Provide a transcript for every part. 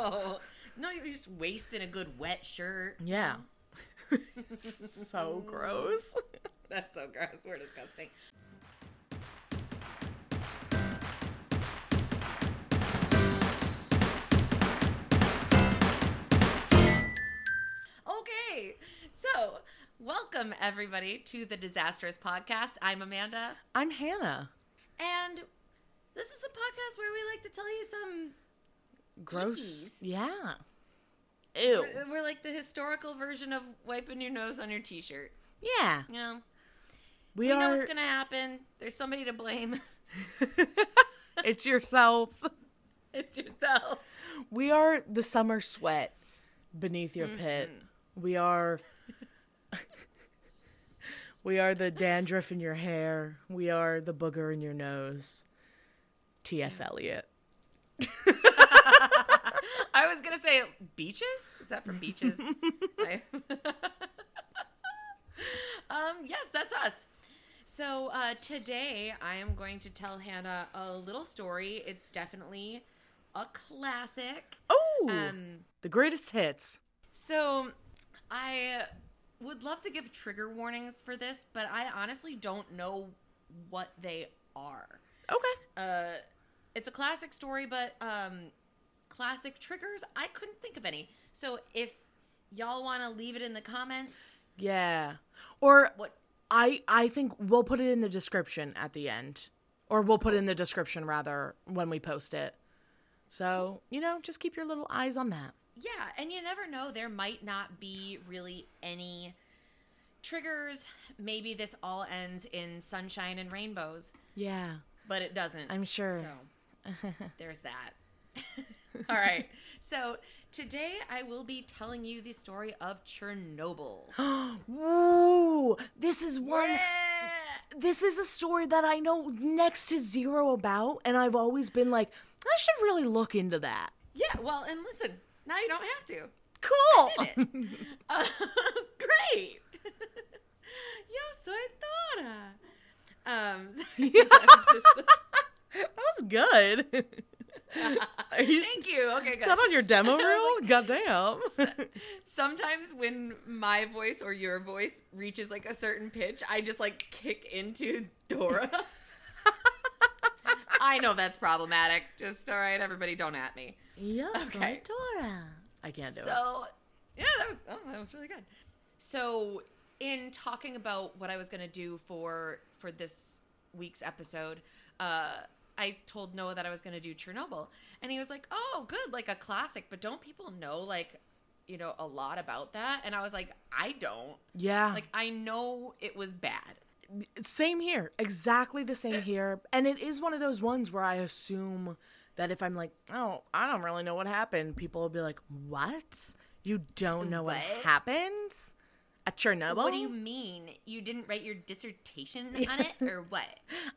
no, no, you're just wasting a good wet shirt. Yeah. so gross. That's so gross. We're disgusting. Okay, so welcome everybody to the Disastrous Podcast. I'm Amanda, I'm Hannah. and this is the podcast where we like to tell you some. Gross. Ickies. Yeah. Ew. We're, we're like the historical version of wiping your nose on your T-shirt. Yeah. You know, We you know are. what's gonna happen. There's somebody to blame. it's yourself. it's yourself. We are the summer sweat beneath your pit. Mm-hmm. We are. we are the dandruff in your hair. We are the booger in your nose. T.S. Eliot. I was gonna say beaches. Is that from beaches? Um, yes, that's us. So uh, today I am going to tell Hannah a little story. It's definitely a classic. Oh, Um, the greatest hits. so I would love to give trigger warnings for this, but I honestly don't know what they are. Okay. Uh, it's a classic story, but um, classic triggers, I couldn't think of any. So if y'all want to leave it in the comments, Yeah. Or what? I I think we'll put it in the description at the end. Or we'll put it in the description rather when we post it. So, you know, just keep your little eyes on that. Yeah, and you never know. There might not be really any triggers. Maybe this all ends in sunshine and rainbows, Yeah. but it doesn't. I'm sure. So there's that. All right. So today I will be telling you the story of Chernobyl. Ooh, this is one this is a story that I know next to zero about and I've always been like, I should really look into that. Yeah, well, and listen, now you don't have to. Cool. Uh, great. Yo soy Dora. Um, that was good. You, thank you. Okay, is that on your demo reel? like- Goddamn. Sometimes when my voice or your voice reaches like a certain pitch, I just like kick into Dora. I know that's problematic. Just all right, everybody, don't at me. Yes, Okay. Dora. I can't do it. So, yeah, that was oh, that was really good. So, in talking about what I was gonna do for for this week's episode, uh, I told Noah that I was gonna do Chernobyl, and he was like, "Oh, good, like a classic." But don't people know like, you know, a lot about that? And I was like, "I don't. Yeah. Like, I know it was bad." same here. Exactly the same eh. here. And it is one of those ones where I assume that if I'm like, oh, I don't really know what happened, people will be like, what? You don't know what, What? happened at Chernobyl? What do you mean? You didn't write your dissertation on it, or what?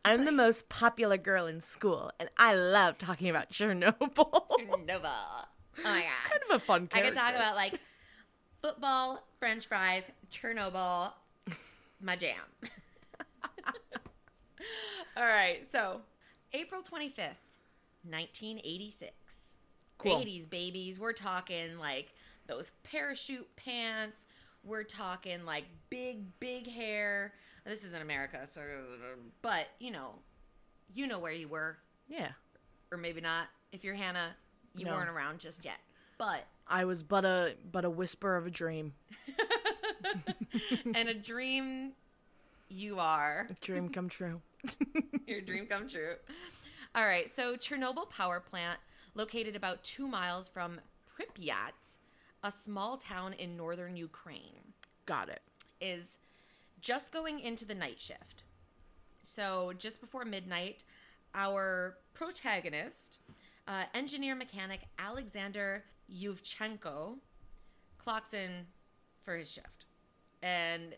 I'm the most popular girl in school, and I love talking about Chernobyl. Chernobyl. Oh my god. it's kind of a fun I character. could talk about like football, French fries, Chernobyl, my jam. All right, so April 25th, 1986. Cool. 80s babies. We're talking like those parachute pants. We're talking like big, big hair. This is in America, so but you know, you know where you were, Yeah. or maybe not. If you're Hannah, you No. weren't around just yet. But I was but a but a whisper of a dream. and a dream you are. A dream come true. Your dream come true. All right, so Chernobyl power plant, located about two miles from Pripyat, a small town in northern Ukraine, Got it. is just going into the night shift. So just before midnight, our protagonist, uh, engineer mechanic Alexander Yuvchenko, clocks in for his shift. And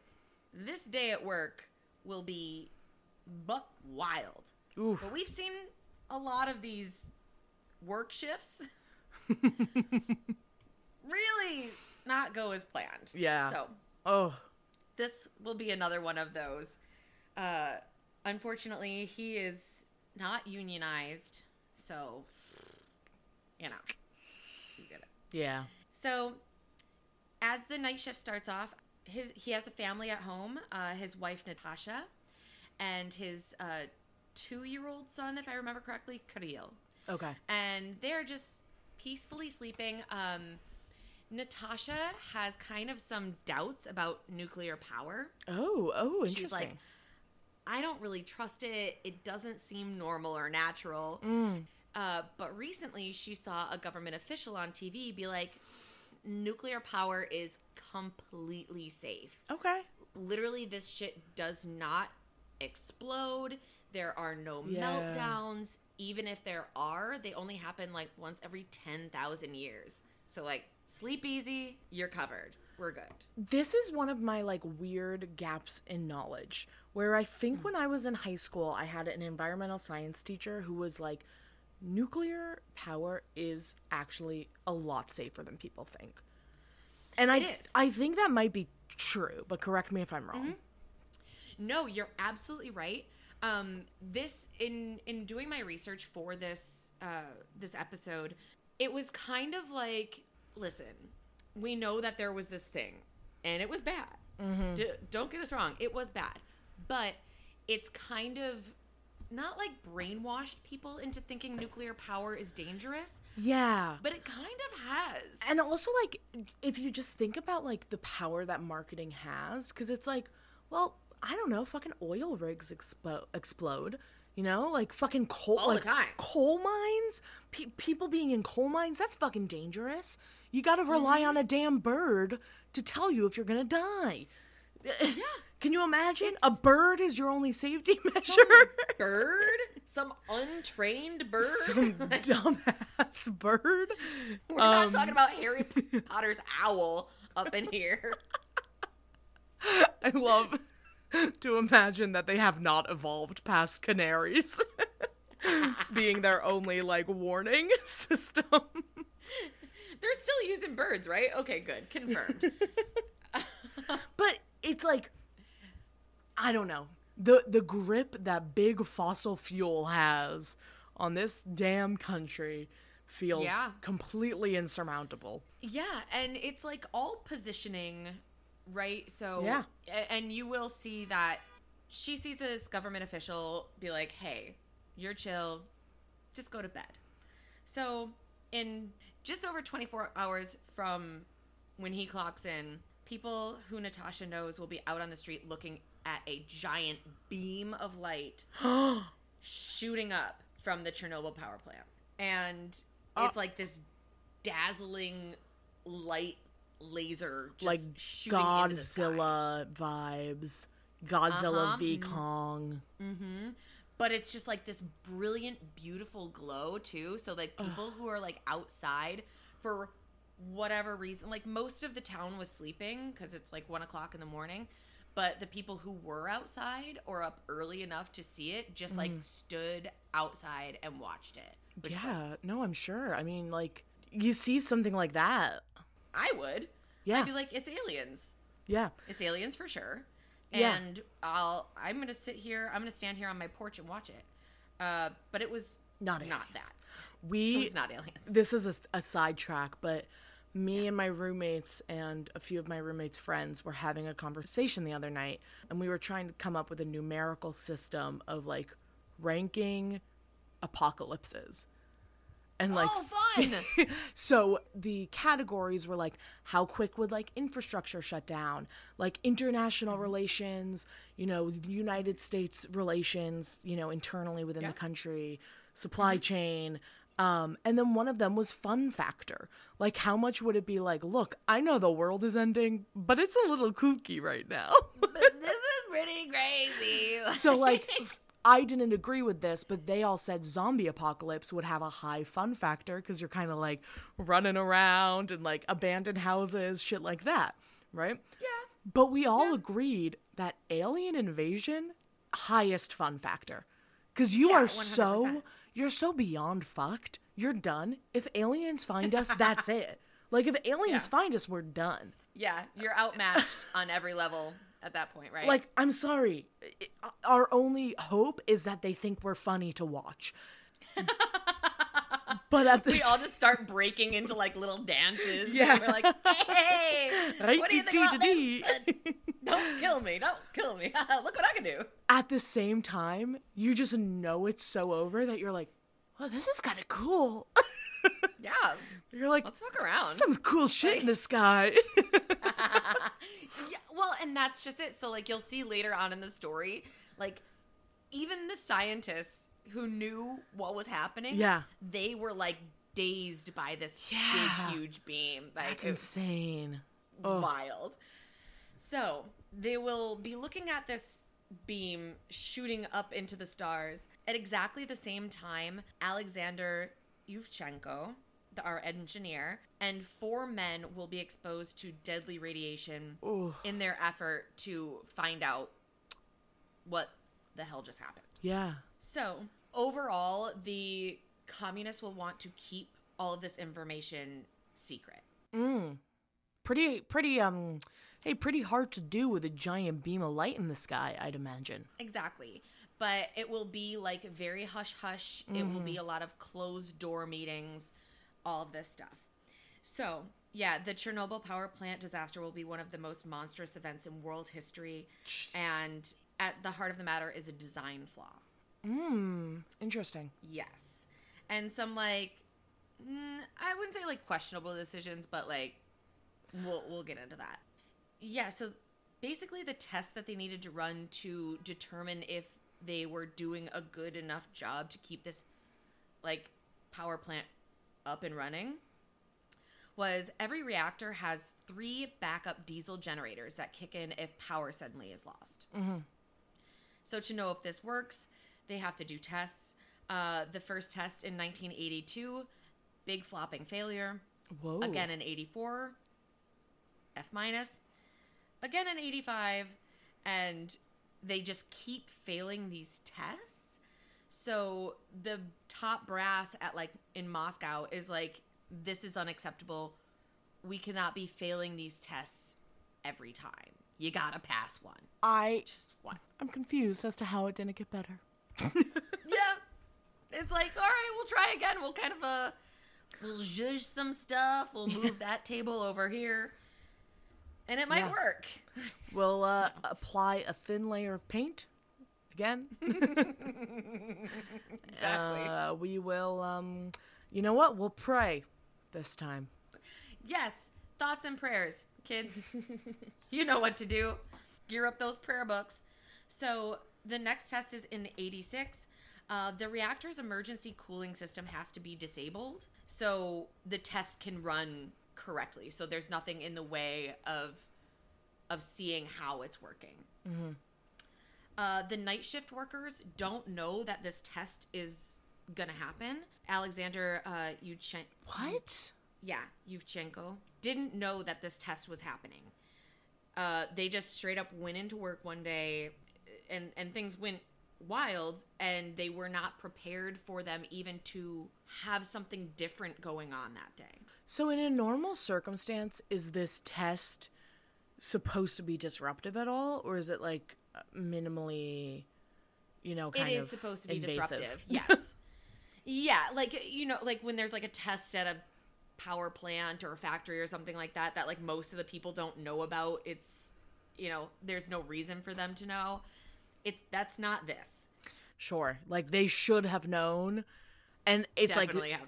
this day at work will be buck wild. Oof. But we've seen a lot of these work shifts really not go as planned. Yeah. So Oh. this will be another one of those. Uh, unfortunately, he is not unionized, so you know, you gotta Yeah. So, as the night shift starts off, his he has a family at home. Uh, his wife Natasha, and his uh, two-year-old son, if I remember correctly, Kirill, Okay. and they're just peacefully sleeping. Um, Natasha has kind of some doubts about nuclear power. Oh, oh, interesting. She's like, I don't really trust it. It doesn't seem normal or natural. Mm. Uh, but recently, she saw a government official on TV be like, nuclear power is completely safe. okay. Literally, this shit does not explode. There are no Yeah. meltdowns. Even if there are, they only happen like once every 10,000 years. So, like, sleep easy, you're covered. We're good. This is one of my like weird gaps in knowledge where I think when I was in high school, I had an environmental science teacher who was like, nuclear power is actually a lot safer than people think. And I, It is. I think that might be true, but correct me if I'm Mm-hmm. wrong. No, you're absolutely right. Um, this in in doing my research for this uh, this episode, it was kind of like, listen, we know that there was this thing, and it was bad. Mm-hmm. D- don't get us wrong, it was bad, but it's kind of not like brainwashed people into thinking nuclear power is dangerous, Yeah. but it kind of has. And also, like, if you just think about like the power that marketing has, because it's like, well, I don't know, fucking oil rigs expo- explode. You know, like fucking coal, All the like time. coal mines. Pe- people being in coal mines, that's fucking dangerous. You got to rely Mm-hmm. on a damn bird to tell you if you're gonna die. Yeah. Can you imagine? a bird is your only safety measure. Some bird, some untrained bird. Some dumbass bird. We're not Um, talking about Harry Potter's owl up in here. I love to imagine that they have not evolved past canaries being their only like warning system. They're still using birds, right? Okay, good. Confirmed. But it's like I don't know. The the grip that big fossil fuel has on this damn country feels Yeah. completely insurmountable. yeah, and it's like all positioning, right? So Yeah. and you will see that she sees this government official be like, "Hey, you're chill. Just go to bed." So, in just over 24 hours from when he clocks in, people who Natasha knows will be out on the street looking at a giant beam of light shooting up from the Chernobyl power plant. And Uh, it's like this dazzling light laser just like shooting into the sky. Godzilla vibes. Godzilla Uh-huh. v Kong. Mm-hmm. But it's just like this brilliant, beautiful glow too. So like people who are like outside for whatever reason, like most of the town was sleeping because it's like one o'clock in the morning. But the people who were outside or up early enough to see it just like mm. stood outside and watched it. Is, like, Yeah, no, I'm sure. I mean, like you see something like that. I would. Yeah. I'd be like, it's aliens. Yeah. It's aliens for sure. Yeah. And I'll I'm gonna sit here, I'm gonna stand here on my porch and watch it. Uh, but it was Not not aliens. that. It We was not aliens. this is a, a sidetrack, but me and my roommates and a few of my roommates' friends were having a conversation the other night, and we were trying to come up with a numerical system of like ranking apocalypses. And like, Oh, fun! so the categories were like, how quick would like infrastructure shut down, like international relations, you know, United States relations, you know, internally within Yeah. the country, supply chain. Um, and then one of them was fun factor. Like, how much would it be like, look, I know the world is ending, but it's a little kooky right now. but this is pretty crazy. so, like, I didn't agree with this, but they all said zombie apocalypse would have a high fun factor because you're kind of like running around and like abandoned houses, shit like that, right? yeah. But we all agreed that alien invasion, highest fun factor. Because you Yeah, are so, 100%. you're so beyond fucked. You're done. If aliens find us, that's it. Like, if aliens Yeah. find us, we're done. Yeah, you're outmatched on every level at that point, right? Like, I'm sorry. Our only hope is that they think we're funny to watch. But at the we all just start breaking into like little dances. Yeah. And we're like, hey, what do you think about this? Don't kill me. Don't kill me. Look what I can do. at the same time, you just know it's so over that you're like, well, this is kind of cool. Yeah. you're like, Let's fuck around. some cool shit in the sky. yeah, well, and that's just it. So, like, you'll see later on in the story, like, even the scientists who knew what was happening, Yeah. they were like dazed by this Yeah. big, huge beam. Like, That's insane. Wild. So, they will be looking at this beam shooting up into the stars at exactly the same time. Alexander Yuvchenko, our engineer, and four men will be exposed to deadly radiation Ooh. in their effort to find out what the hell just happened. Yeah. So, overall, the communists will want to keep all of this information secret. Mm. Pretty, pretty, um, hey, pretty hard to do with a giant beam of light in the sky, I'd imagine. Exactly. But it will be like very hush hush. It will be a lot of closed door meetings, all of this stuff. So, yeah, the Chernobyl power plant disaster will be one of the most monstrous events in world history. And at the heart of the matter is a design flaw. Mm. Interesting. Yes. And some like mm, I wouldn't say like questionable decisions, but like we'll we'll get into that. Yeah, so basically the test that they needed to run to determine if they were doing a good enough job to keep this like power plant up and running was every reactor has three backup diesel generators that kick in if power suddenly is lost. So to know if this works, they have to do tests. Uh, the first test in 1982, big flopping failure. Whoa. Again in 84, F minus. Again in 85, and they just keep failing these tests. So the top brass at like in Moscow is like, this is unacceptable. We cannot be failing these tests every time. You gotta pass one. I, Just one. I'm confused as to how it didn't get better. yeah. It's like, all right, we'll try again. We'll kind of uh we'll zhuzh some stuff. We'll move that table over here. And it might Yeah. work. We'll uh, apply a thin layer of paint again. Exactly. Uh, we will, um, you know what? We'll pray this time. yes, thoughts and prayers, kids. you know what to do. Gear up those prayer books. So the next test is in 86. Uh, the reactor's emergency cooling system has to be disabled so the test can run correctly. So there's nothing in the way of of seeing how it's working. Uh, the night shift workers don't know that this test is gonna happen. Alexander uh, Yuchen- What? yeah, Yuvchenko didn't know that this test was happening. Uh, they just straight up went into work one day, and and things went wild, and they were not prepared for them even to have something different going on that day. So, in a normal circumstance, is this test supposed to be disruptive at all, or is it like minimally, you know, kind it is supposed to be invasive? disruptive. Yes. yeah, like you know, like when there's like a test at a power plant or a factory or something like that that like most of the people don't know about. It's you know, there's no reason for them to know. It that's not this. Sure, like they should have known, and it's Definitely like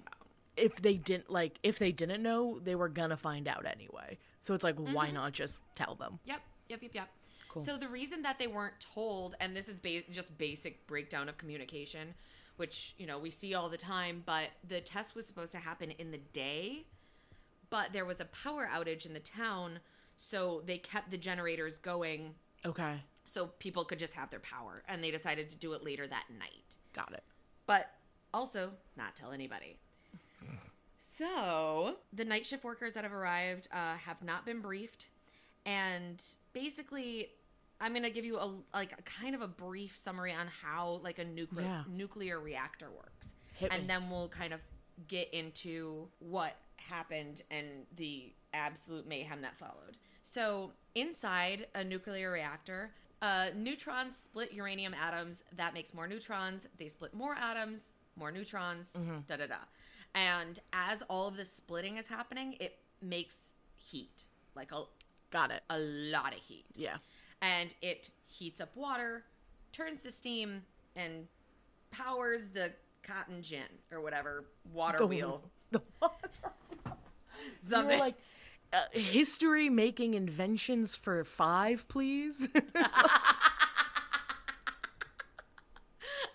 if they didn't like if they didn't know, they were gonna find out anyway. So it's like, Mm-hmm. why not just tell them? Yep, yep, yep, yep. Cool. So the reason that they weren't told, and this is ba- just basic breakdown of communication, which you know we see all the time, but the test was supposed to happen in the day, but there was a power outage in the town, so they kept the generators going Okay, so people could just have their power, and they decided to do it later that night. got it. But also not tell anybody. So the night shift workers that have arrived uh, have not been briefed, and basically, I'm gonna give you a like a kind of a brief summary on how like a nuclear Yeah. nuclear reactor works, Hit and me. then we'll kind of get into what happened and the absolute mayhem that followed. So inside a nuclear reactor, uh, neutrons split uranium atoms. That makes more neutrons. They split more atoms, more neutrons. Da da da. And as all of this splitting is happening, it makes heat, like a, Got it. a lot of heat. Yeah. And it heats up water, turns to steam, and powers the cotton gin or whatever water The- wheel. The were Something. like uh, history making inventions for five, please.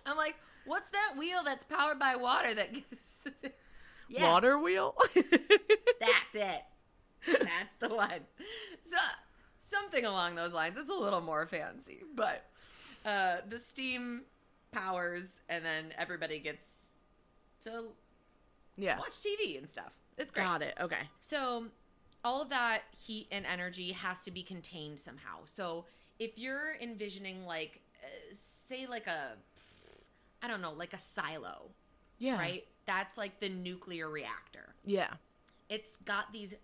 I'm like, what's that wheel that's powered by water that gives Yes, Water wheel. That's it. That's the one. So something along those lines. It's a little more fancy, but uh, the steam powers, and then everybody gets to yeah. watch TV and stuff. It's great. Got it. Okay. So all of that heat and energy has to be contained somehow. So if you're envisioning like uh, say like a I don't know, like a silo, Yeah. right? That's like the nuclear reactor. Yeah. It's got these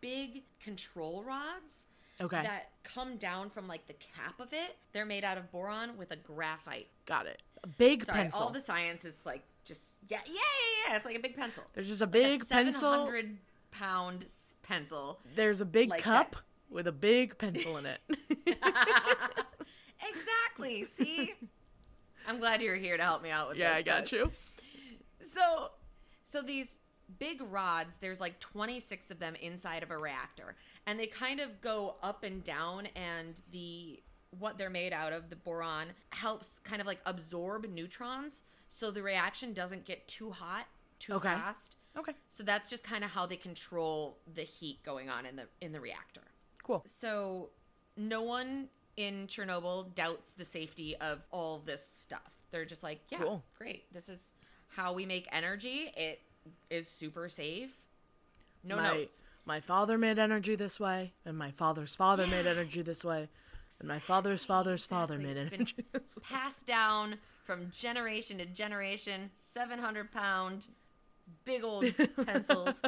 big control rods Okay. that come down from like the cap of it. They're made out of boron with a graphite. Got it. A big Sorry, pencil. all the science is like just yeah, yeah, yeah, yeah. It's like a big pencil. There's just a Like big a pencil. 700 pound pencil. There's a big like cup that. with a big pencil in it. exactly. See, I'm glad you're here to help me out with yeah, this. Yeah, I got you. So, so these big rods, there's like 26 of them inside of a reactor, and they kind of go up and down, and the what they're made out of, the boron, helps kind of like absorb neutrons, so the reaction doesn't get too hot too Okay. fast. Okay. So that's just kind of how they control the heat going on in the in the reactor. Cool. So no one in Chernobyl doubts the safety of all this stuff. They're just like, yeah, Cool. great. This is how we make energy. It is super safe. No my, notes. My father made energy this way, and my father's father made energy this way, and my father's father's father made It's energy. Passed down from generation to generation, 700 pound big old pencils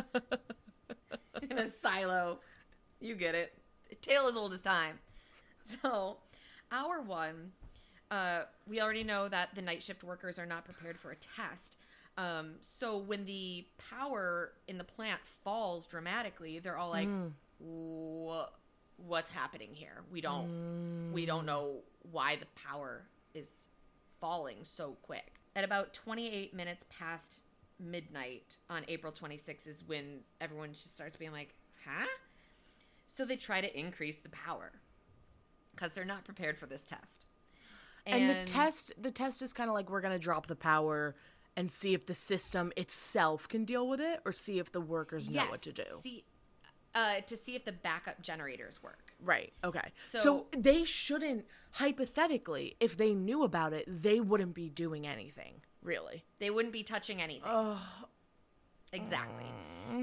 in a silo. You get it. Tale as old as time. So, hour one, uh, we already know that the night shift workers are not prepared for a test. Um, so when the power in the plant falls dramatically, they're all like, "Wha- "What's happening here? We don't, we don't know why the power is falling so quick." At about 28 minutes past midnight on April 26th is when everyone just starts being like, "Huh?" So they try to increase the power because they're not prepared for this test. And, the test, the test is kind of like we're gonna drop the power and see if the system itself can deal with it, or see if the workers know what to do. See, uh, to see if the backup generators work. Right. Okay. So, So- they shouldn't hypothetically, if they knew about it, they wouldn't be doing anything, really. They wouldn't be touching anything. Exactly.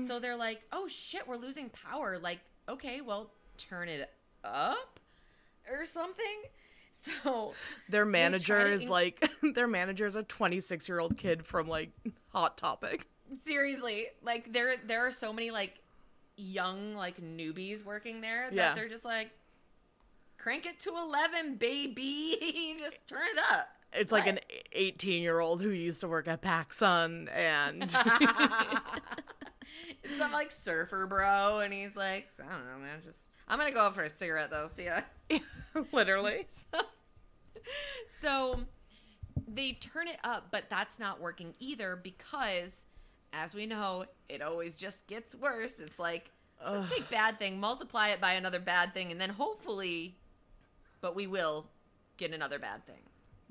So they're like, "Oh shit, we're losing power." Like, okay, well, turn it up or something. So Their manager is in- like their manager is a 26 year old kid from like Hot Topic. seriously, like there there are so many like young like newbies working there that Yeah. they're just like crank it to 11 baby. Just turn it up. It's like an 18 year old who used to work at PacSun and it's some like surfer bro and he's like i don't know man just i'm gonna go out for a cigarette though. See ya literally. so they turn it up but that's not working either because as we know it always just gets worse. It's like let's take bad thing multiply it by another bad thing and then hopefully but we will get another bad thing.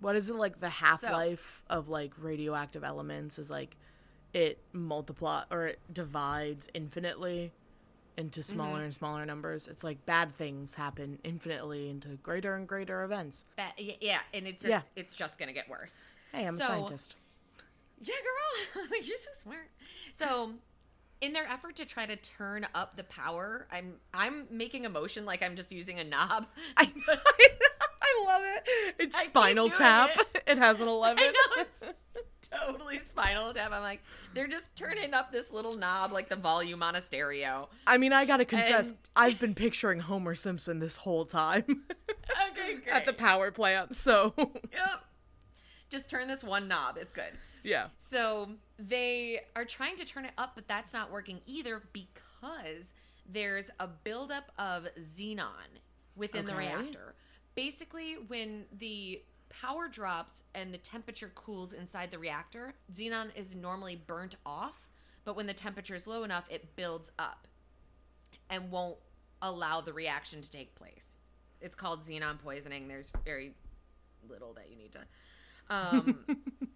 What is it like the half life of like radioactive elements is like it multiply or it divides infinitely into mm-hmm. smaller and smaller numbers. It's like bad things happen infinitely into greater and greater events. Yeah and it just Yeah. it's just gonna get worse Hey, I'm So- a scientist. Yeah, girl. I was like, you're so smart. So, in their effort to try to turn up the power, I'm I'm making a motion like I'm just using a knob. I, I love it. It's I Spinal Tap. it. It. has an 11. I know it's totally spinal tap. I'm like, they're just turning up this little knob like the volume on a stereo. I mean, I gotta confess, And- I've been picturing Homer Simpson this whole time Okay, great. at the power plant. So Yep. Just turn this one knob. It's good. Yeah. So they are trying to turn it up, but that's not working either because there's a buildup of xenon within the Okay. reactor. Basically, when the power drops and the temperature cools inside the reactor, xenon is normally burnt off, but when the temperature is low enough, it builds up and won't allow the reaction to take place. It's called xenon poisoning. There's very little that you need to. Um,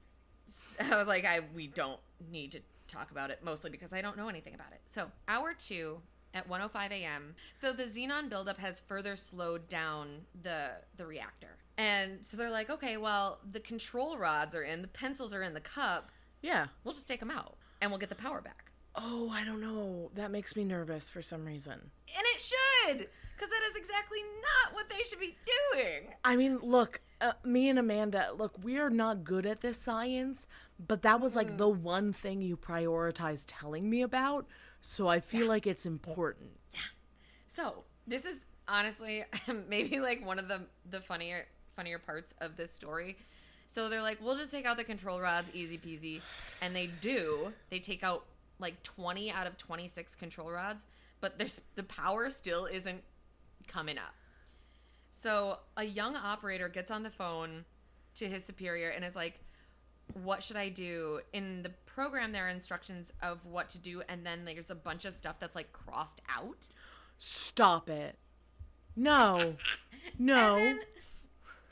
s- I was like, I we don't need to talk about it mostly because I don't know anything about it. So hour two at 1:05 a.m. So the xenon buildup has further slowed down the the reactor, and so they're like, okay, well the control rods are in, the pencils are in the cup. Yeah. We'll just take them out and we'll get the power back. Oh, I don't know. That makes me nervous for some reason. And it should, because that is exactly not what they should be doing. I mean, look, uh, me and Amanda, look, we are not good at this science, but that was like the one thing you prioritized telling me about. So I feel like it's important. Yeah. So this is honestly maybe like one of the the funnier funnier parts of this story. So they're like, we'll just take out the control rods, easy peasy, and they do. They take out like twenty out of twenty six control rods, but there's the power still isn't coming up. So a young operator gets on the phone to his superior and is like, what should I do? In the program, there are instructions of what to do, and then there's a bunch of stuff that's like crossed out. Stop it. No. No. And then,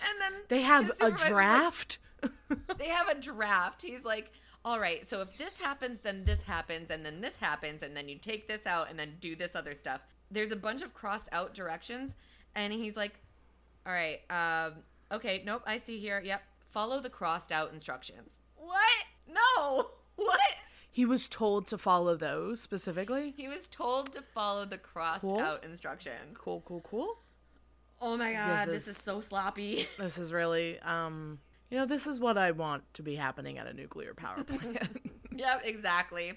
and then they have a supervisor's like- draft. they have a draft. He's like, all right, so if this happens, then this happens, and then this happens, and then you take this out, and then do this other stuff. There's a bunch of crossed out directions, and he's like, all right, um, okay, nope, I see here. Yep, follow the crossed out instructions. What? No. What? he was told to follow those specifically. He was told to follow the crossed Cool. out instructions. Cool, cool, cool. Oh my god, this, is- is so sloppy. This is really, um, you know, this is what I want to be happening at a nuclear power plant. Yep, exactly.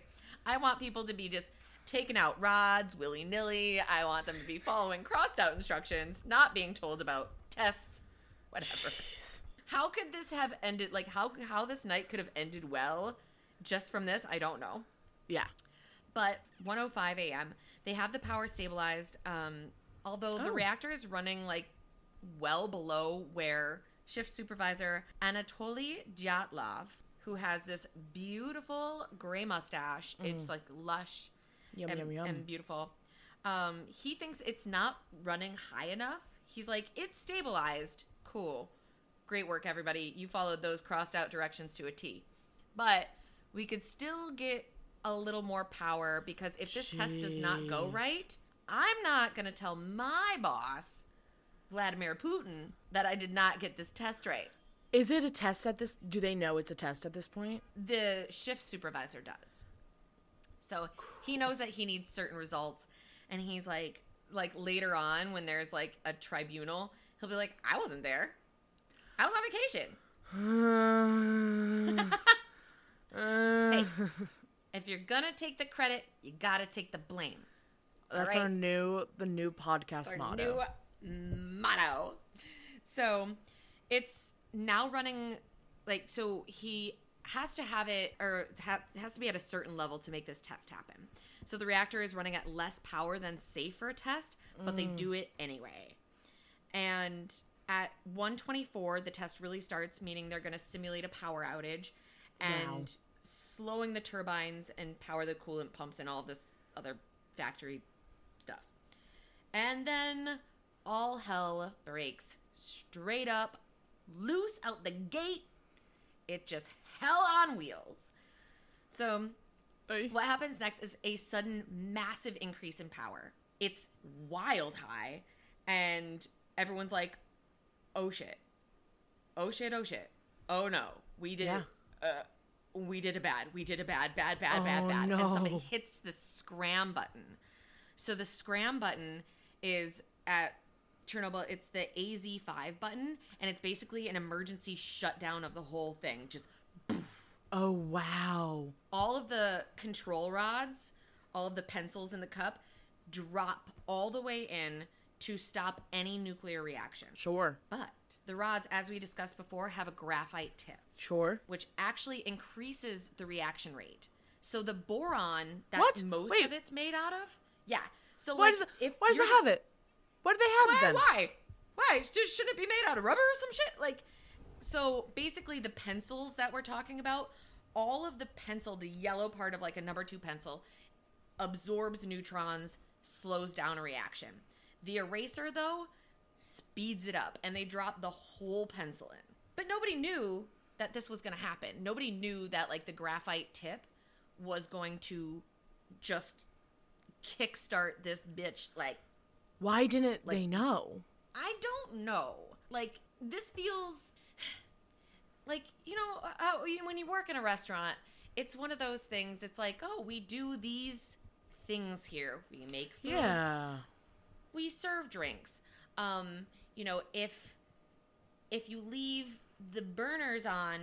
I want people to be just taking out rods willy nilly. I want them to be following crossed out instructions, not being told about tests, whatever. How could this have ended? Like how how this night could have ended well, just from this? I don't know. yeah. But 1:05 a.m. They have the power stabilized. Um, although the Oh. reactor is running like well below where shift supervisor Anatoly Dyatlov, who has this beautiful gray mustache, it's like lush Yum, and, yum, yum. and beautiful. Um, he thinks it's not running high enough. He's like, it's stabilized. Cool. Great work, everybody. You followed those crossed out directions to a T. But we could still get a little more power because if this test does not go right, I'm not going to tell my boss, Vladimir Putin, that I did not get this test right. Is it a test at this? Do they know it's a test at this point? the shift supervisor does. So he knows that he needs certain results, and he's like, like later on when there's like a tribunal, he'll be like, "I wasn't there. I was on vacation." Hey, if you're gonna take the credit, you gotta take the blame. That's right. our new the new podcast Our motto. new motto. So it's now running like so he has to have it or ha- has to be at a certain level to make this test happen. So the reactor is running at less power than safe for a test, but they mm. do it anyway. And at 124 the test really starts meaning they're going to simulate a power outage and Wow. slowing the turbines and power the coolant pumps and all this other factory stuff. And then all hell breaks straight up, loose out the gate. It just hell on wheels. So, Ay. what happens next is a sudden massive increase in power. It's wild high, and everyone's like, oh shit. Oh shit, oh shit. Oh no. We did Yeah. uh, we did a bad. We did a bad, bad, bad, bad, Oh, bad. And somebody hits the scram button. So the scram button is at Chernobyl, it's the AZ5 button, and it's basically an emergency shutdown of the whole thing. Just Oh wow. all of the control rods, all of the pencils in the cup drop all the way in to stop any nuclear reaction. Sure. But the rods, as we discussed before, have a graphite tip, Sure. which actually increases the reaction rate. So the boron that What? most Wait. of it's made out of, yeah. So Why like, does it, if why does it have it? Why do they have it why? then? Why? Why? Just shouldn't it be made out of rubber or some shit? Like, so basically, the pencils that we're talking about, all of the pencil, the yellow part of like a number two pencil, absorbs neutrons, slows down a reaction. The eraser, though, speeds it up, and they drop the whole pencil in. But nobody knew that this was going to happen. Nobody knew that like the graphite tip was going to just kickstart this bitch like Why didn't Like- they know? I don't know. Like this feels like you know uh, oh, how when you work in a restaurant, it's one of those things. It's like, oh, we do these things here. We make food. Yeah. We serve drinks. Um, you know, if if you leave the burners on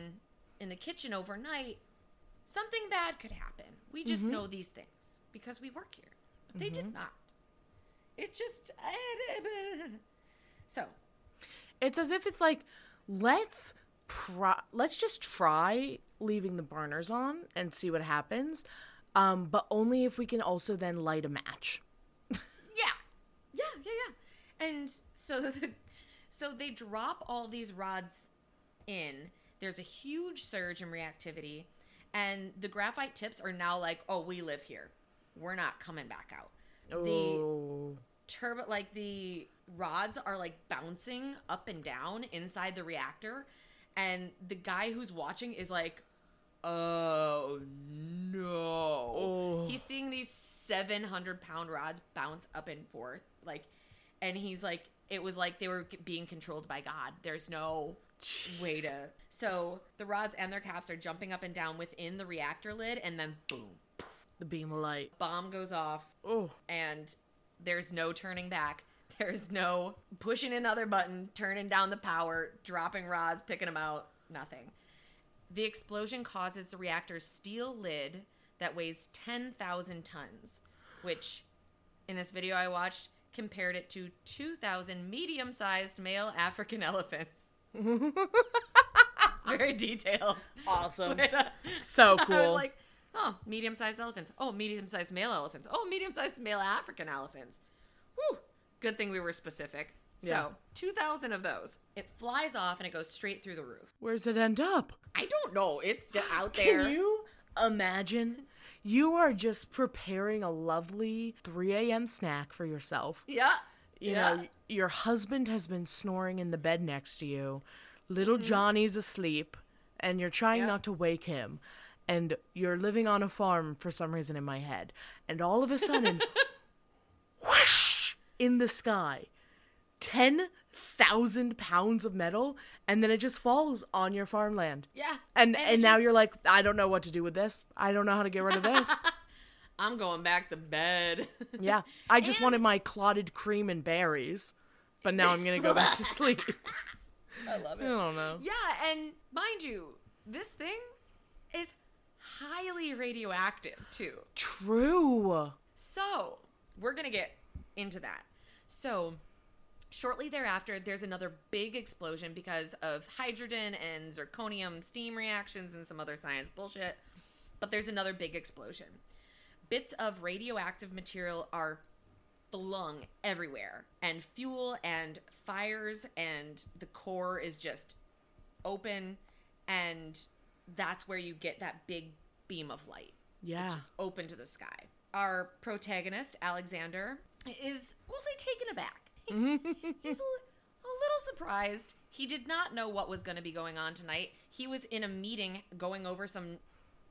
in the kitchen overnight, something bad could happen. We just know these things because we work here. But they did not. It just so It's as if it's like, let's pro- let's just try leaving the burners on and see what happens. Um, but only if we can also then light a match. Yeah, yeah, yeah. And so the, so they drop all these rods in. There's a huge surge in reactivity, and the graphite tips are now like, oh, we live here. We're not coming back out. The Oh. turbo, like the rods are like bouncing up and down inside the reactor, and the guy who's watching is like, oh no. Oh. He's seeing these 700 pound rods bounce up and forth. Like, and he's like, it was like they were being controlled by God. There's no way to. So the rods and their caps are jumping up and down within the reactor lid, and then boom, the beam of light. bomb goes off, Oh. and there's no turning back. There's no pushing another button, turning down the power, dropping rods, picking them out, nothing. The explosion causes the reactor's steel lid that weighs 10,000 tons, which in this video I watched compared it to 2,000 medium sized male African elephants. Very detailed. Awesome. Uh, So I was like, oh, medium sized elephants. Oh, medium sized male elephants. Oh, medium sized male African elephants. Whew. Good thing we were specific. Yeah. So, 2,000 of those. It flies off and it goes straight through the roof. Where's it end up? I don't know. It's out there. Can you imagine? You are just preparing a lovely 3 a.m. snack for yourself. yeah. You yeah. know, your husband has been snoring in the bed next to you. Little Mm-hmm. Johnny's asleep, and you're trying Yep. not to wake him. And you're living on a farm for some reason in my head. And all of a sudden, whoosh, in the sky, 10,000 pounds of metal, and then it just falls on your farmland. yeah. And, it and, now just- you're like, I don't know what to do with this. I don't know how to get rid of this. I'm going back to bed. yeah. I just And- wanted my clotted cream and berries, but now I'm going to go back to sleep. I love it. I don't know. Yeah, and mind you, this thing is highly radioactive too. True. So, we're going to get into that. So, shortly thereafter, there's another big explosion because of hydrogen and zirconium steam reactions and some other science bullshit. But there's another big explosion. Bits of radioactive material are flung everywhere, and fuel and fires, and the core is just open, and that's where you get that big beam of light. Yeah. It's just open to the sky. Our protagonist, Alexander, is, we'll say, taken aback. He's a, a little surprised. He did not know what was going to be going on tonight. He was in a meeting going over some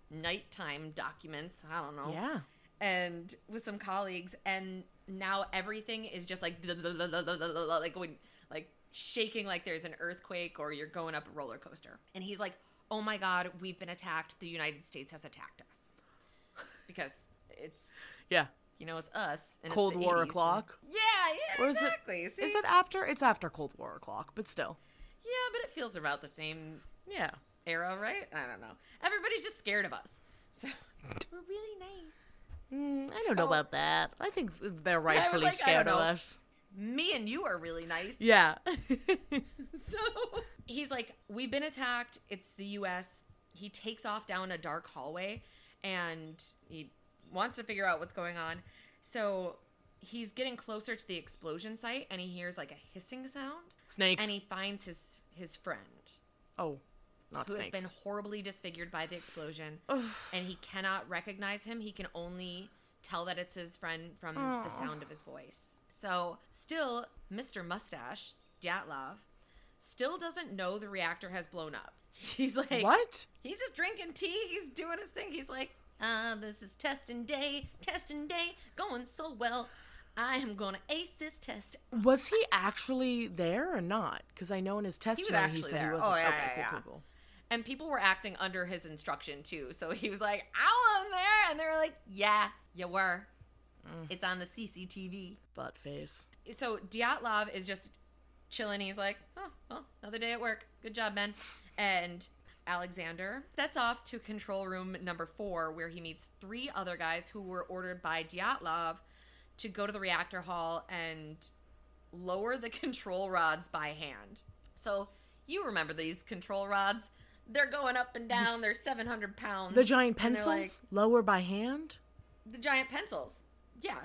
nighttime documents. I don't know. Yeah. And with some colleagues, and now everything is just like like going like shaking like there's an earthquake or you're going up a roller coaster. And he's like, "Oh my god, we've been attacked. The United States has attacked us." Because it's Yeah. You know, it's us. And Cold War 80s, and- o'clock? Yeah, yeah, Or is it- exactly. Is it after? It's after Cold War o'clock, but still. yeah, but it feels about the same Yeah. era, right? I don't know. Everybody's just scared of us. So we're really nice. Mm, I don't know about that. I think they're rightfully like, scared of us. me and you are really nice. Yeah. So he's like, We've been attacked. It's the US. He takes off down a dark hallway and he wants to figure out what's going on. So he's getting closer to the explosion site and he hears like a hissing sound Snakes. and he finds his his friend oh, not who snakes. has been horribly disfigured by the explosion and he cannot recognize him. He can only tell that it's his friend from the sound of his voice. So, still, Mr. Mustache, Dyatlov, still doesn't know the reactor has blown up. He's like, what? He's just drinking tea. He's doing his thing. He's like, uh, this is testing day, testing day, going so well. I am going to ace this test. Was he actually there or not? Because I know in his testimony he, actually said there. he wasn't. Oh, yeah, okay, yeah, cool, yeah. cool, cool. And people were acting under his instruction too. So he was like, I wasn't there. And they were like, yeah, you were. It's on the CCTV. Butt face. So Dyatlov is just chilling. He's like, oh, well, another day at work. Good job, Ben. And Alexander sets off to control room number four, where he meets three other guys who were ordered by Dyatlov to go to the reactor hall and lower the control rods by hand. So you remember these control rods? They're going up and down. This- they're 700 pounds. The giant pencils like- lower by hand. the giant pencils. Yeah,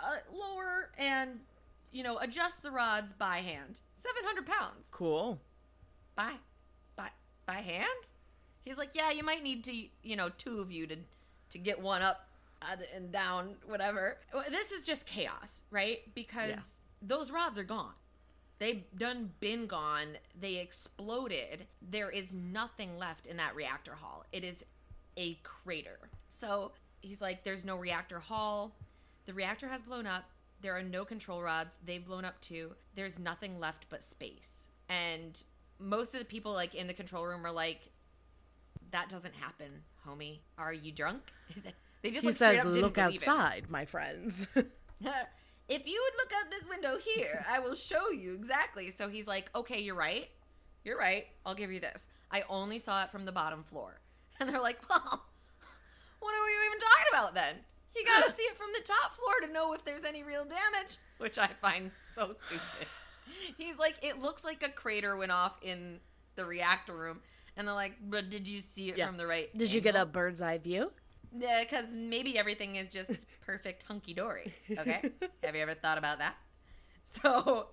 uh, lower and you know adjust the rods by hand. Seven hundred pounds Cool. by by hand. He's like, yeah, you might need to you know two of you to to get one up uh, and down, whatever. This is just chaos, right? Because Yeah. those rods are gone. They've done been gone. They exploded. There is nothing left in that reactor hall. It is a crater. So he's like, there's no reactor hall. The reactor has blown up. There are no control rods. They've blown up too. There's nothing left but space. And most of the people like in the control room are like, that doesn't happen, homie. Are you drunk? they just He like, says, "Look it. outside, my friends." if you would look out this window here, I will show you exactly. So he's like, okay, you're right. You're right. I'll give you this. I only saw it from the bottom floor. And they're like, well, what are we even talking about then? You got to see it from the top floor to know if there's any real damage, which I find so stupid. He's like, it looks like a crater went off in the reactor room. And they're like, but did you see it Yeah. from the right? Did you get a bird's eye view? Yeah, because maybe everything is just perfect hunky dory. Okay. Have you ever thought about that? So,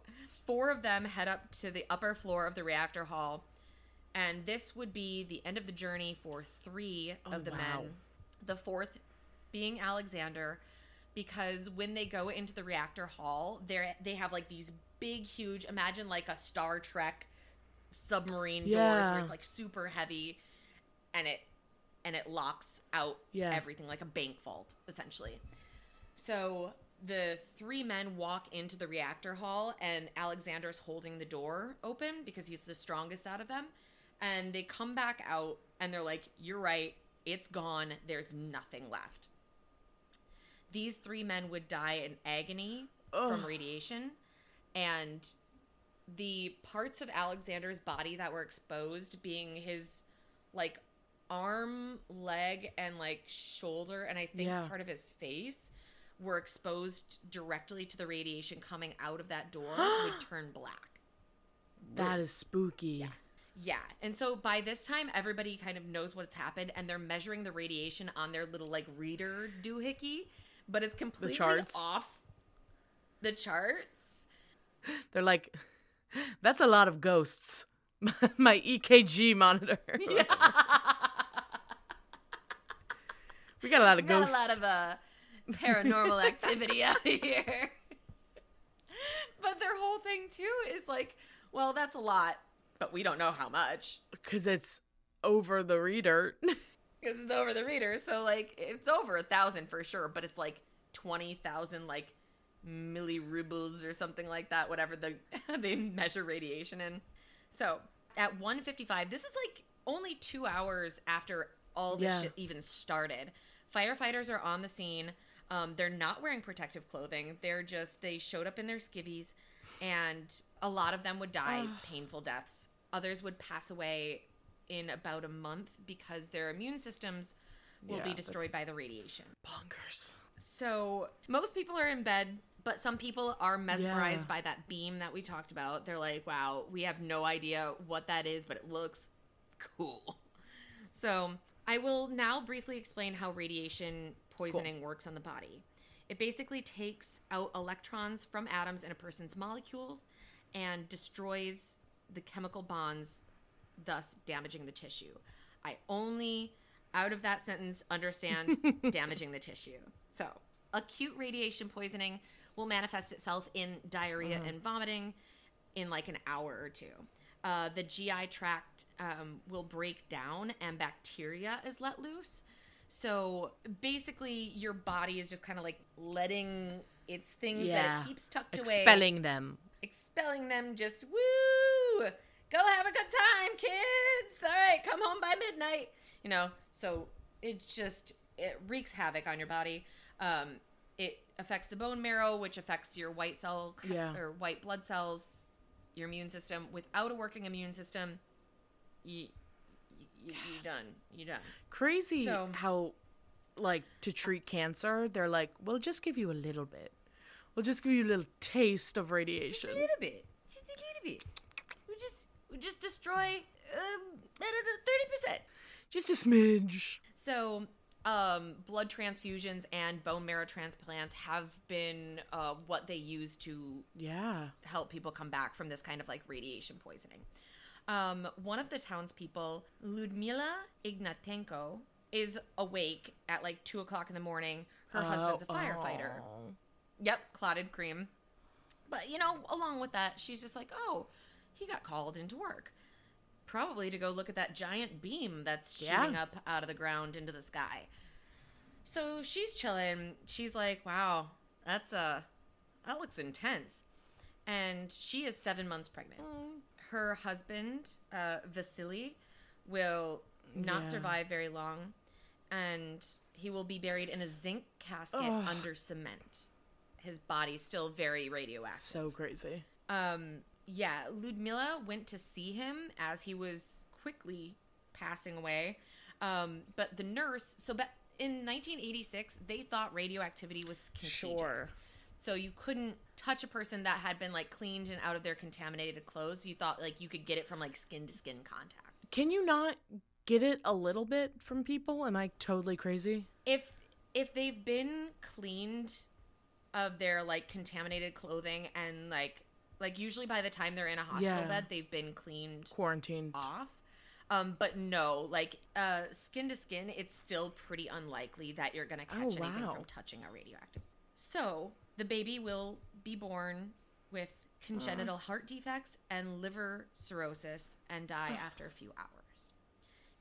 four of them head up to the upper floor of the reactor hall, and this would be the end of the journey for three Oh, of the wow. men. The fourth being Alexander, because when they go into the reactor hall, they they have like these big, huge. Imagine like a Star Trek submarine doors where Yeah. it's like super heavy, and it and it locks out Yeah. everything like a bank vault essentially. So the three men walk into the reactor hall, and Alexander's holding the door open because he's the strongest out of them. And they come back out, and they're like, You're right. It's gone. There's nothing left. These three men would die in agony from radiation. And the parts of Alexander's body that were exposed being his like arm, leg, and like shoulder, and I think Yeah. part of his face were exposed directly to the radiation coming out of that door would turn black. That is spooky. Yeah. yeah. And so by this time, everybody kind of knows what's happened and they're measuring the radiation on their little like reader doohickey, but it's completely off the charts. They're like, that's a lot of ghosts. my EKG monitor. Yeah. We got a lot of Got ghosts. a lot of uh, paranormal activity out here. but their whole thing too is like, well, that's a lot, but we don't know how much Because it's over the reader. because it's over the reader. So like, it's over a thousand for sure, but it's like twenty thousand like millirubles or something like that. Whatever the they measure radiation in. So at one fifty five, this is like only two hours after all this Yeah. shit even started. Firefighters are on the scene. Um, they're not wearing protective clothing. They're just they showed up in their skivvies, and a lot of them would die painful deaths. Others would pass away in about a month because their immune systems will be destroyed by the radiation. Bonkers. So most people are in bed But some people are mesmerized Yeah. by that beam that we talked about. They're like, wow, we have no idea what that is, but it looks cool. So, I will now briefly explain how radiation poisoning works on the body. It basically takes out electrons from atoms in a person's molecules and destroys the chemical bonds, thus damaging the tissue. I only, out of that sentence, understand damaging the tissue. So, acute radiation poisoning will manifest itself in diarrhea and vomiting in like an hour or two. Uh, the GI tract um, will break down and bacteria is let loose. So basically, your body is just kind of like letting its things that it keeps tucked away Expelling them. expelling them just woo go have a good time kids all right come home by midnight you know so it just it wreaks havoc on your body um it affects the bone marrow which affects your white cell Yeah. or white blood cells your immune system without a working immune system you, you, you're done you're done Crazy So- how, like, to treat cancer, they're like, we'll just give you a little bit. We'll just give you a little taste of radiation. just a little bit just a little bit we just we just destroy um, 30% Just a smidge. So, um, blood transfusions and bone marrow transplants have been uh, what they use to Yeah. help people come back from this kind of like radiation poisoning. Um, one of the townspeople, Ludmila Ignatenko, is awake at like two o'clock in the morning. Her husband's a Oh, firefighter. oh. Yep, clotted cream. But, you know, along with that, she's just like, oh, he got called into work. Probably to go look at that giant beam that's shooting Yeah. up out of the ground into the sky. So she's chilling. She's like, wow, that's a that looks intense. And she is seven months pregnant. Her husband, uh, Vasily, will not Yeah. survive very long, and he will be buried in a zinc casket Ugh. under cement. His body's still very radioactive. So crazy. Um, yeah, Ludmila went to see him as he was quickly passing away. Um, but the nurse, so ba- in 1986, they thought radioactivity was contagious. Sure. So you couldn't touch a person that had been like cleaned and out of their contaminated clothes. You thought like you could get it from like skin to skin contact. Can you not get it a little bit from people? Am I totally crazy? If if they've been cleaned of their like contaminated clothing and like like usually by the time they're in a hospital Yeah. bed they've been cleaned Quarantined. off. Um, but no, like uh, skin to skin, it's still pretty unlikely that you're gonna catch Oh, anything wow. from touching a radioactive. So the baby will be born with congenital heart defects and liver cirrhosis and die after a few hours.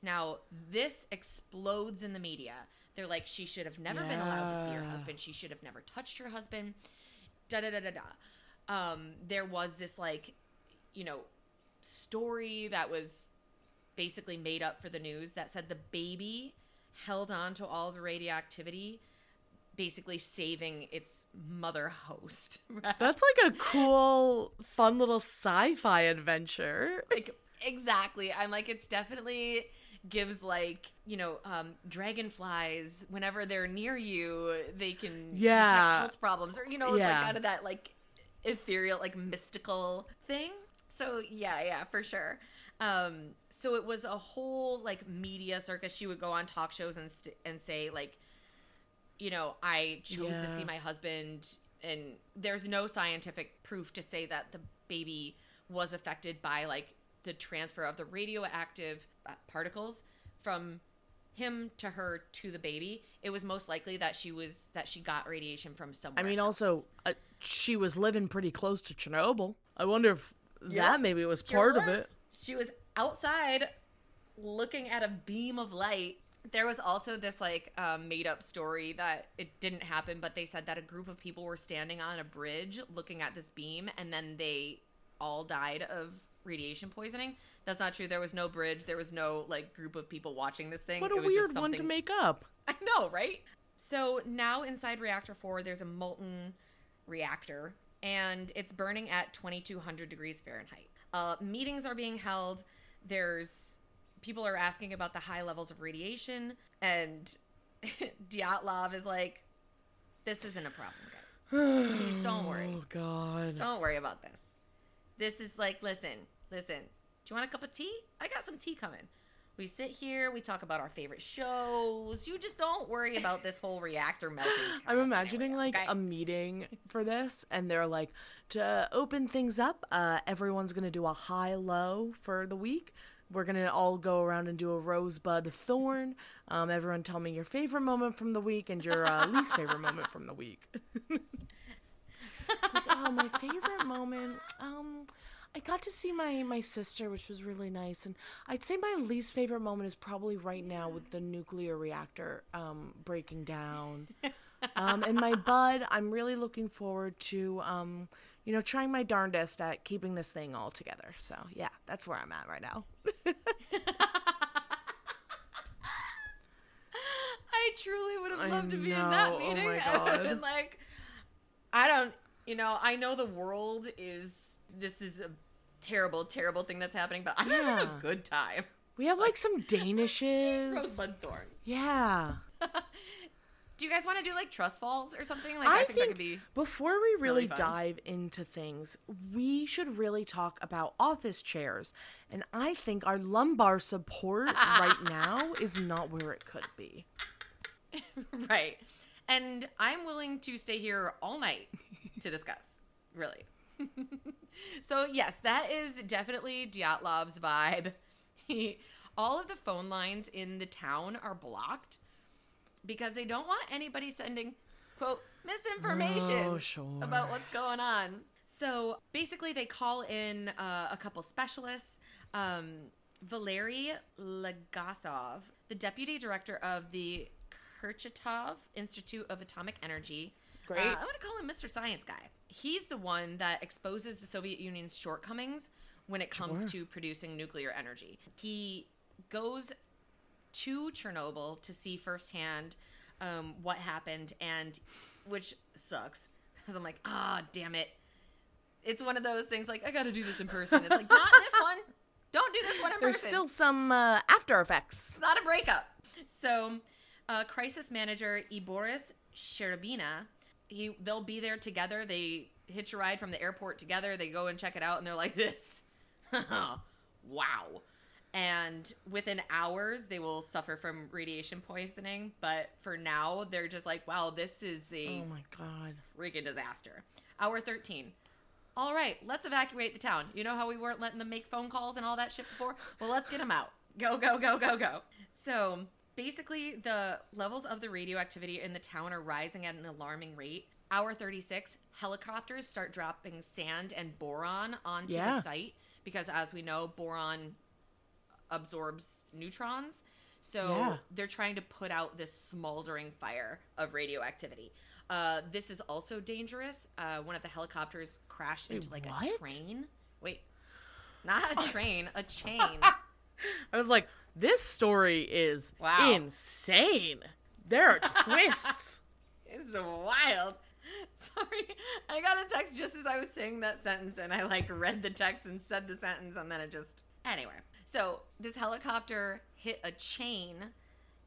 Now this explodes in the media. They're like, she should have never been allowed to see her Yeah. husband. She should have never touched her husband. Da da da da da. Um, there was this like, you know, story that was basically made up for the news that said the baby held on to all the radioactivity, basically saving its mother host. That's like a cool, fun little sci-fi adventure. like exactly. I'm like, it's definitely gives like you know um dragonflies whenever they're near you they can Yeah. detect health problems or you know it's Yeah. like out of that like ethereal like mystical thing. So yeah yeah for sure. Um so it was a whole like media circus. She would go on talk shows and st- and say like you know i chose to see my husband and there's no scientific proof to say that the baby was affected by like the transfer of the radioactive uh, particles from him to her to the baby. It was most likely that she was that she got radiation from somewhere I mean, else. also, uh, she was living pretty close to Chernobyl. I wonder if Yeah. that maybe was part of it. She was outside looking at a beam of light. There was also this like um, made up story that it didn't happen, but they said that a group of people were standing on a bridge looking at this beam and then they all died of radiation poisoning. That's not true. There was no bridge. There was no like group of people watching this thing. What It a was just weird one to make up. I know, right? So now inside reactor 4, there's a molten reactor and it's burning at 2200 degrees Fahrenheit. Uh, meetings are being held. There's people are asking about the high levels of radiation, and Dyatlov is like, "This isn't a problem, guys. Please don't worry. Oh God. Don't worry about this. This is like, listen, listen. Do you want a cup of tea? I got some tea coming. We sit here, we talk about our favorite shows. You just don't worry about this whole reactor melting. I'm imagining scenario, like okay? a meeting for this, and they're like, to open things up, uh, everyone's gonna do a high low for the week. We're gonna all go around and do a rosebud thorn. Um, everyone, tell me your favorite moment from the week and your uh, least favorite moment from the week. it's like, oh, my favorite moment. Um, I got to see my my sister, which was really nice, and I'd say my least favorite moment is probably right now with the nuclear reactor um, breaking down. um, and my bud, I'm really looking forward to, um, you know, trying my darndest at keeping this thing all together. So yeah, that's where I'm at right now. I truly would have loved to be in that. Oh meeting. my I would have been like, I don't, you know, I know the world is, this is a terrible, terrible thing that's happening, but I'm having a good time. We have like some danishes. Thorn. Yeah. Do you guys want to do like trust falls or something? Like, I, I, think, think, that could be. before we really, really dive into things, we should really talk about office chairs. And I think our lumbar support right now is not where it could be. Right. And I'm willing to stay here all night to discuss, really. So, yes, that is definitely Dyatlov's vibe. He, all of the phone lines in the town are blocked because they don't want anybody sending, quote, misinformation Oh, sure. about what's going on. So basically, they call in uh, a couple specialists. Um, Valery Legasov, the deputy director of the Kurchatov Institute of Atomic Energy. Great. Uh, I'm going to call him Mr. Science Guy. He's the one that exposes the Soviet Union's shortcomings when it comes Sure. to producing nuclear energy. He goes to Chernobyl to see firsthand um, what happened, and which sucks because I'm like, ah, damn it. It's one of those things like I got to do this in person. It's like not this one. Don't do this one in There's person. There's still some uh, after effects. It's not a breakup. So, uh, crisis manager Iboris Shcherbina, he they'll be there together. They hitch a ride from the airport together. They go and check it out, and they're like, "This, wow." And within hours, they will suffer from radiation poisoning. But for now, they're just like, "Wow, this is a Oh my god. freaking disaster." Hour thirteen. All right, let's evacuate the town. You know how we weren't letting them make phone calls and all that shit before? Well, let's get them out. Go, go, go, go, go. So basically, the levels of the radioactivity in the town are rising at an alarming rate. Hour 36, helicopters start dropping sand and boron onto Yeah. the site because, as we know, boron absorbs neutrons. So Yeah. they're trying to put out this smoldering fire of radioactivity. Uh, this is also dangerous. Uh, one of the helicopters crashed into like a train. Wait, not a train, a chain. I was like, this story is Wow. insane. There are twists. It's wild. Sorry, I got a text just as I was saying that sentence, and I like read the text and said the sentence, and then it just. Anyway, so this helicopter hit a chain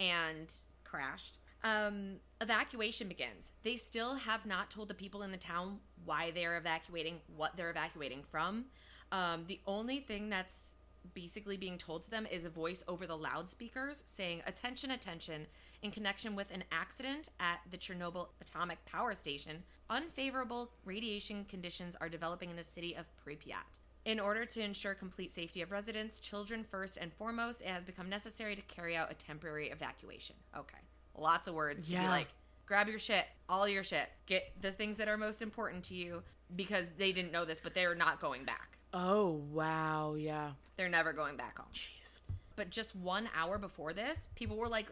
and crashed. Um, evacuation begins. They still have not told the people in the town why they're evacuating, what they're evacuating from. Um, the only thing that's basically being told to them is a voice over the loudspeakers saying, Attention, attention, in connection with an accident at the Chernobyl atomic power station, unfavorable radiation conditions are developing in the city of Pripyat. In order to ensure complete safety of residents, children first and foremost, it has become necessary to carry out a temporary evacuation. Okay. Lots of words to be like, grab your shit, all your shit, get the things that are most important to you because they didn't know this, but they're not going back. Oh wow, yeah. They're never going back home. Jeez. But just one hour before this, people were like,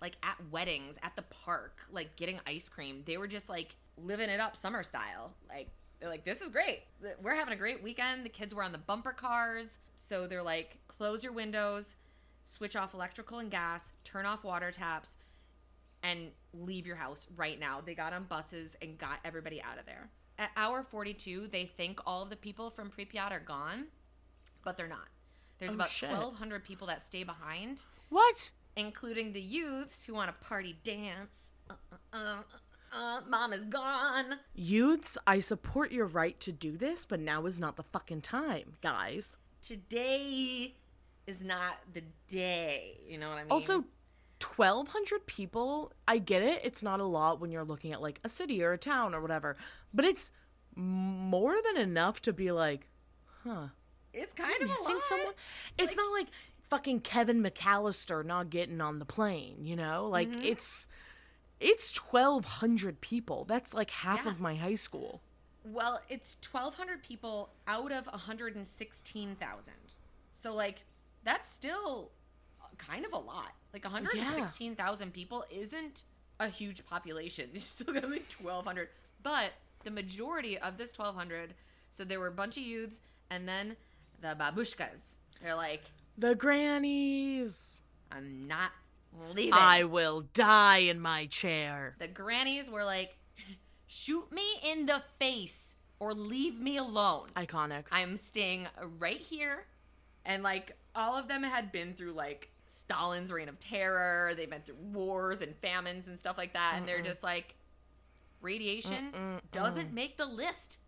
like at weddings, at the park, like getting ice cream. They were just like living it up summer style. Like they're like, this is great. We're having a great weekend. The kids were on the bumper cars, so they're like, close your windows, switch off electrical and gas, turn off water taps, and leave your house right now. They got on buses and got everybody out of there. At hour 42, they think all of the people from Pripyat are gone, but they're not. There's Oh, about shit. 1,200 people that stay behind, What? including the youths who want to party dance. Uh, uh, uh. Uh, mom is gone. Youths, I support your right to do this, but now is not the fucking time, guys. Today is not the day. You know what I mean? Also, 1,200 people, I get it. It's not a lot when you're looking at like a city or a town or whatever, but it's more than enough to be like, huh, it's kind of a missing lot. someone? It's not like fucking Kevin McAllister not getting on the plane, you know? Like, Mm-hmm. it's. It's 1,200 people. That's like half Yeah. of my high school. Well, it's 1,200 people out of 116,000. So, like, that's still kind of a lot. Like, 116,000 people isn't a huge population. You still got like 1,200. But the majority of this 1,200, so there were a bunch of youths and then the babushkas. They're like, The grannies. I'm not leaving. I will die in my chair. the grannies were like, shoot me in the face or leave me alone. Iconic. I'm staying right here. And like all of them had been through like Stalin's reign of terror. They've been through wars and famines and stuff like that. And they're just like, radiation doesn't make the list.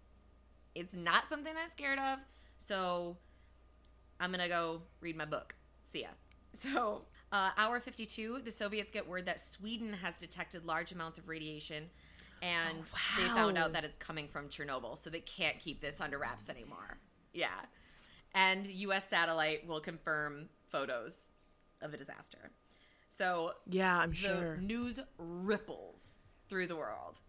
It's not something I'm scared of. So I'm going to go read my book. See ya. So, uh, hour 52, the Soviets get word that Sweden has detected large amounts of radiation. And they found out that it's coming from Chernobyl, so they can't keep this under wraps anymore. Yeah. And US satellite will confirm photos of a disaster. So yeah, I'm the sure. news ripples through the world.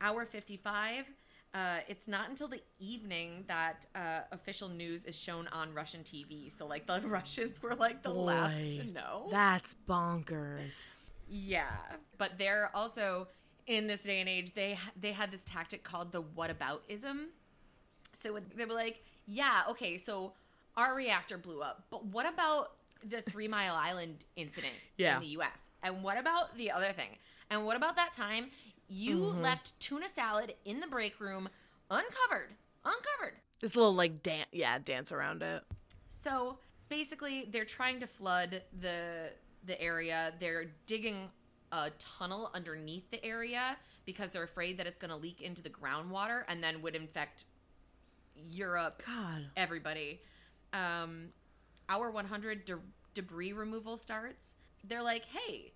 Hour 55, uh, it's not until the evening that uh, official news is shown on Russian TV. So, like, the Russians were like the last to know. That's bonkers. Yeah, but they're also in this day and age. They they had this tactic called the whataboutism. So they were like, "Yeah, okay, so our reactor blew up, but what about the Three Mile Island incident Yeah. in the U.S. And what about the other thing? And what about that time you left tuna salad in the break room uncovered, uncovered?" This little like dance, yeah, dance around it. So basically, they're trying to flood the the area. They're digging a tunnel underneath the area because they're afraid that it's going to leak into the groundwater and then would infect Europe, God, everybody. Um, hour 100 de- debris removal starts. They're like, hey,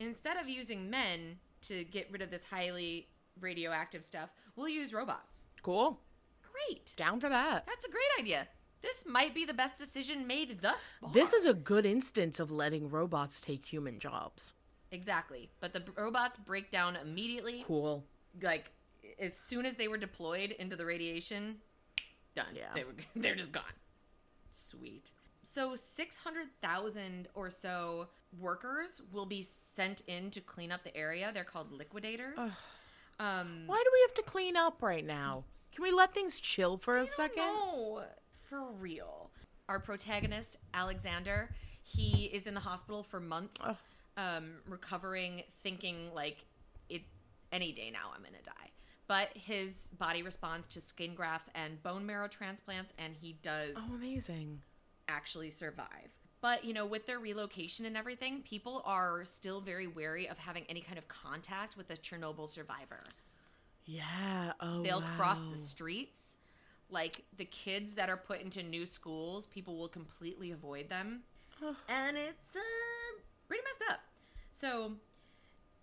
instead of using men to get rid of this highly radioactive stuff, we'll use robots. cool. Great. Down for that. That's a great idea. This might be the best decision made thus far. This is a good instance of letting robots take human jobs. exactly, but the robots break down immediately. Cool. Like as soon as they were deployed into the radiation, done. Yeah. they were they're just gone. Sweet. So six hundred thousand or so workers will be sent in to clean up the area. They're called liquidators. Um, Why do we have to clean up right now? Can we let things chill for a second? No, for real. Our protagonist, Alexander, he is in the hospital for months, um, recovering, thinking like it any day now I'm gonna die. But his body responds to skin grafts and bone marrow transplants, and he does Oh, amazing. Actually survive. But you know, with their relocation and everything, people are still very wary of having any kind of contact with a Chernobyl survivor Yeah. Oh, they'll cross the streets like the kids that are put into new schools people will completely avoid them Ugh. and it's uh, pretty messed up so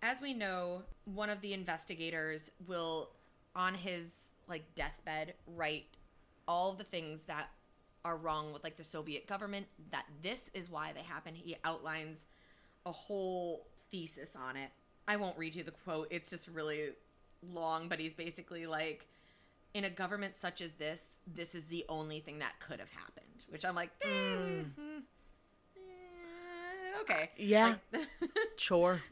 as we know one of the investigators will on his like deathbed write all the things that are wrong with like the soviet government that this is why they happen he outlines a whole thesis on it i won't read you the quote it's just really long, but he's basically like, in a government such as this, this is the only thing that could have happened. Which I'm like, Mm. eh, okay. Yeah. Like, Sure.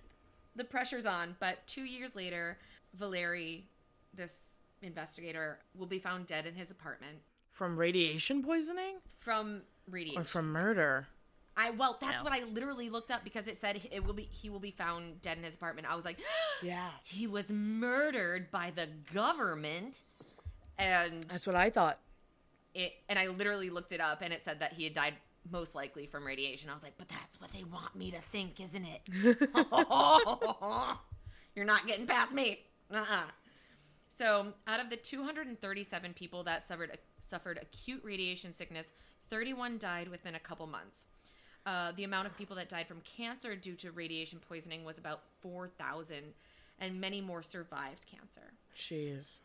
the pressure's on, but two years later, Valeri, this investigator, will be found dead in his apartment From radiation poisoning from radiation. or from murder? I well, that's No. what I literally looked up because it said it will be he will be found dead in his apartment. I was like, Yeah. he was murdered by the government, and That's what I thought. it and I literally looked it up and it said that he had died most likely from radiation. I was like, but that's what they want me to think, isn't it? You're not getting past me. Uh-uh. So, out of the 237 people that suffered suffered acute radiation sickness, 31 died within a couple months. Uh, the amount of people that died from cancer due to radiation poisoning was about 4,000, and many more survived cancer. Jeez.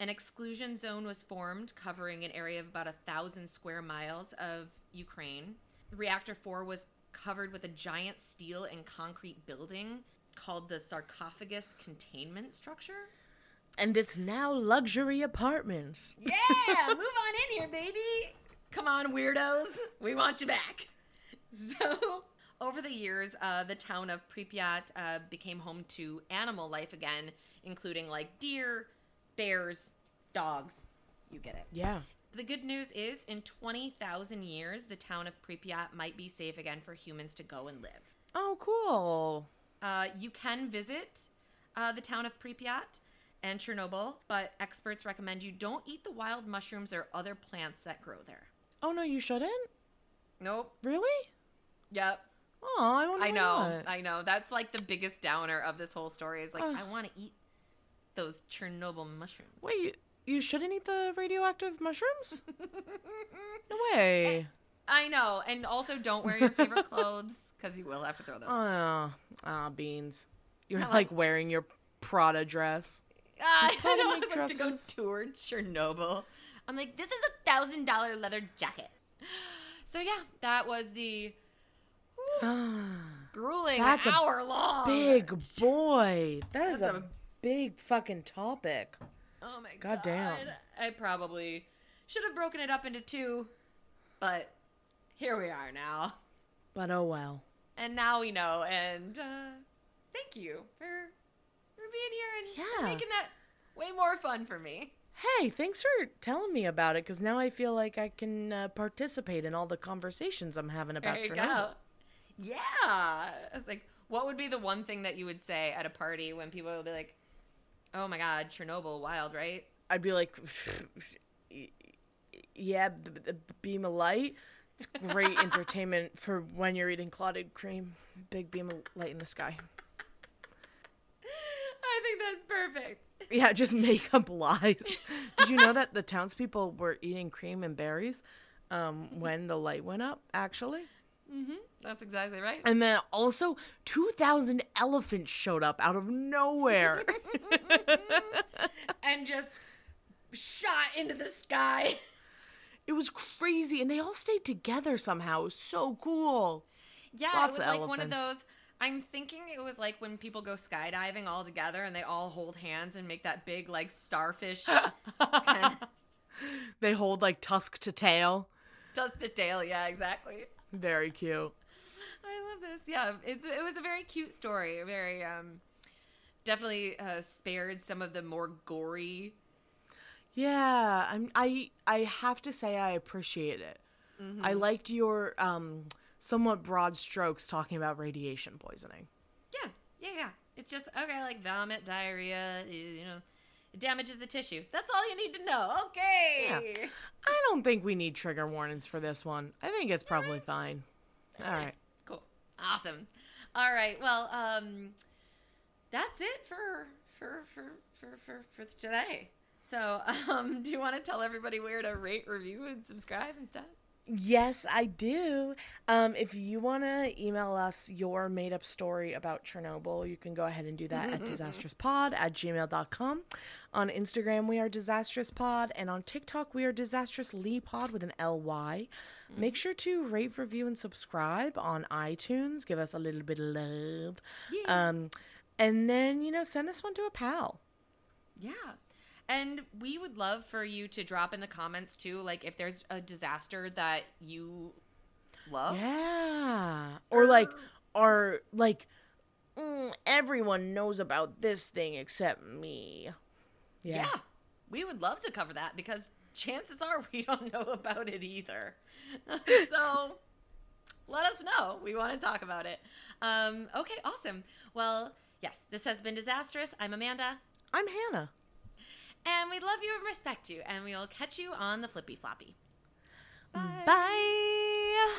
An exclusion zone was formed covering an area of about a thousand square miles of Ukraine. Reactor 4 was covered with a giant steel and concrete building called the sarcophagus containment structure. And it's now luxury apartments. Yeah, move on in here, baby. Come on, weirdos. We want you back. So, over the years, uh, the town of Pripyat uh, became home to animal life again, including like deer, bears, dogs. You get it. Yeah. The good news is, in 20,000 years, the town of Pripyat might be safe again for humans to go and live. Oh, cool. Uh, you can visit uh, the town of Pripyat and Chernobyl, but experts recommend you don't eat the wild mushrooms or other plants that grow there. Oh no, you shouldn't. Nope. Really? Yep. Oh, I wonder I know. what. I know. That's like the biggest downer of this whole story is like, Ugh. I want to eat those Chernobyl mushrooms. Wait, you, you shouldn't eat the radioactive mushrooms? no way. I know. And also, don't wear your favorite clothes because you will have to throw those. Oh, ah, beans. You're like- like wearing your Prada dress. Ah, I don't have to go tour Chernobyl. I'm like, this is a thousand dollar leather jacket. So yeah, that was the grueling That's hour long. Big boy. That is That's a a- big fucking topic. Oh my God god. damn. I probably should have broken it up into two, but here we are now. But oh well. And now we know. And uh, thank you for being here and Yeah. making that way more fun for me. Hey, thanks for telling me about it because now I feel like I can uh, participate in all the conversations I'm having about There you Chernobyl. go. Yeah. I was like, what would be the one thing that you would say at a party when people would be like, oh my God, Chernobyl, wild, right? I'd be like, yeah, b- b- beam of light. It's great entertainment for when you're eating clotted cream. Big beam of light in the sky. I think that's perfect. Yeah, just make up lies. Did you know that the townspeople were eating cream and berries um, when the light went up, actually? That's exactly right. And then also, 2,000 elephants showed up out of nowhere. and just shot into the sky. it was crazy. And they all stayed together somehow. It was so cool. Yeah, Lots it was like one of those. I'm thinking it was like when people go skydiving all together and they all hold hands and make that big like starfish kind of They hold like tusk to tail. Tusk to tail. Yeah, exactly. Very cute. I love this. Yeah, it's it was a very cute story. Very um, definitely uh, spared some of the more gory. Yeah, I'm, I I have to say I appreciate it. Mm-hmm. I liked your um somewhat broad strokes talking about radiation poisoning. Yeah, yeah, yeah. It's just okay, like vomit, diarrhea. You know, it damages the tissue. That's all you need to know. Okay. Yeah. I don't think we need trigger warnings for this one. I think it's probably fine. All right. Cool. Awesome. All right. Well, um, that's it for for for for for, for today. So, um, do you want to tell everybody where to rate, review, and subscribe and stuff? Yes, I do. Um, if you want to email us your made up story about Chernobyl, you can go ahead and do that at disastrouspod at gmail.com. On Instagram, we are disastrouspod, and on TikTok, we are disastrouslypod with an L-Y. Make sure to rate, review, and subscribe on iTunes. Give us a little bit of love. Um, and then, you know, send this one to a pal. Yeah. And we would love for you to drop in the comments too, like if there's a disaster that you love. Yeah. Or like, or like, mm, everyone knows about this thing except me. Yeah. Yeah. We would love to cover that because chances are we don't know about it either. so let us know. We want to talk about it. Um, okay, awesome. Well, yes, this has been disastrous. I'm Amanda, I'm Hannah. And we love you and respect you. And we will catch you on the flippy floppy. Mm. Bye. Bye.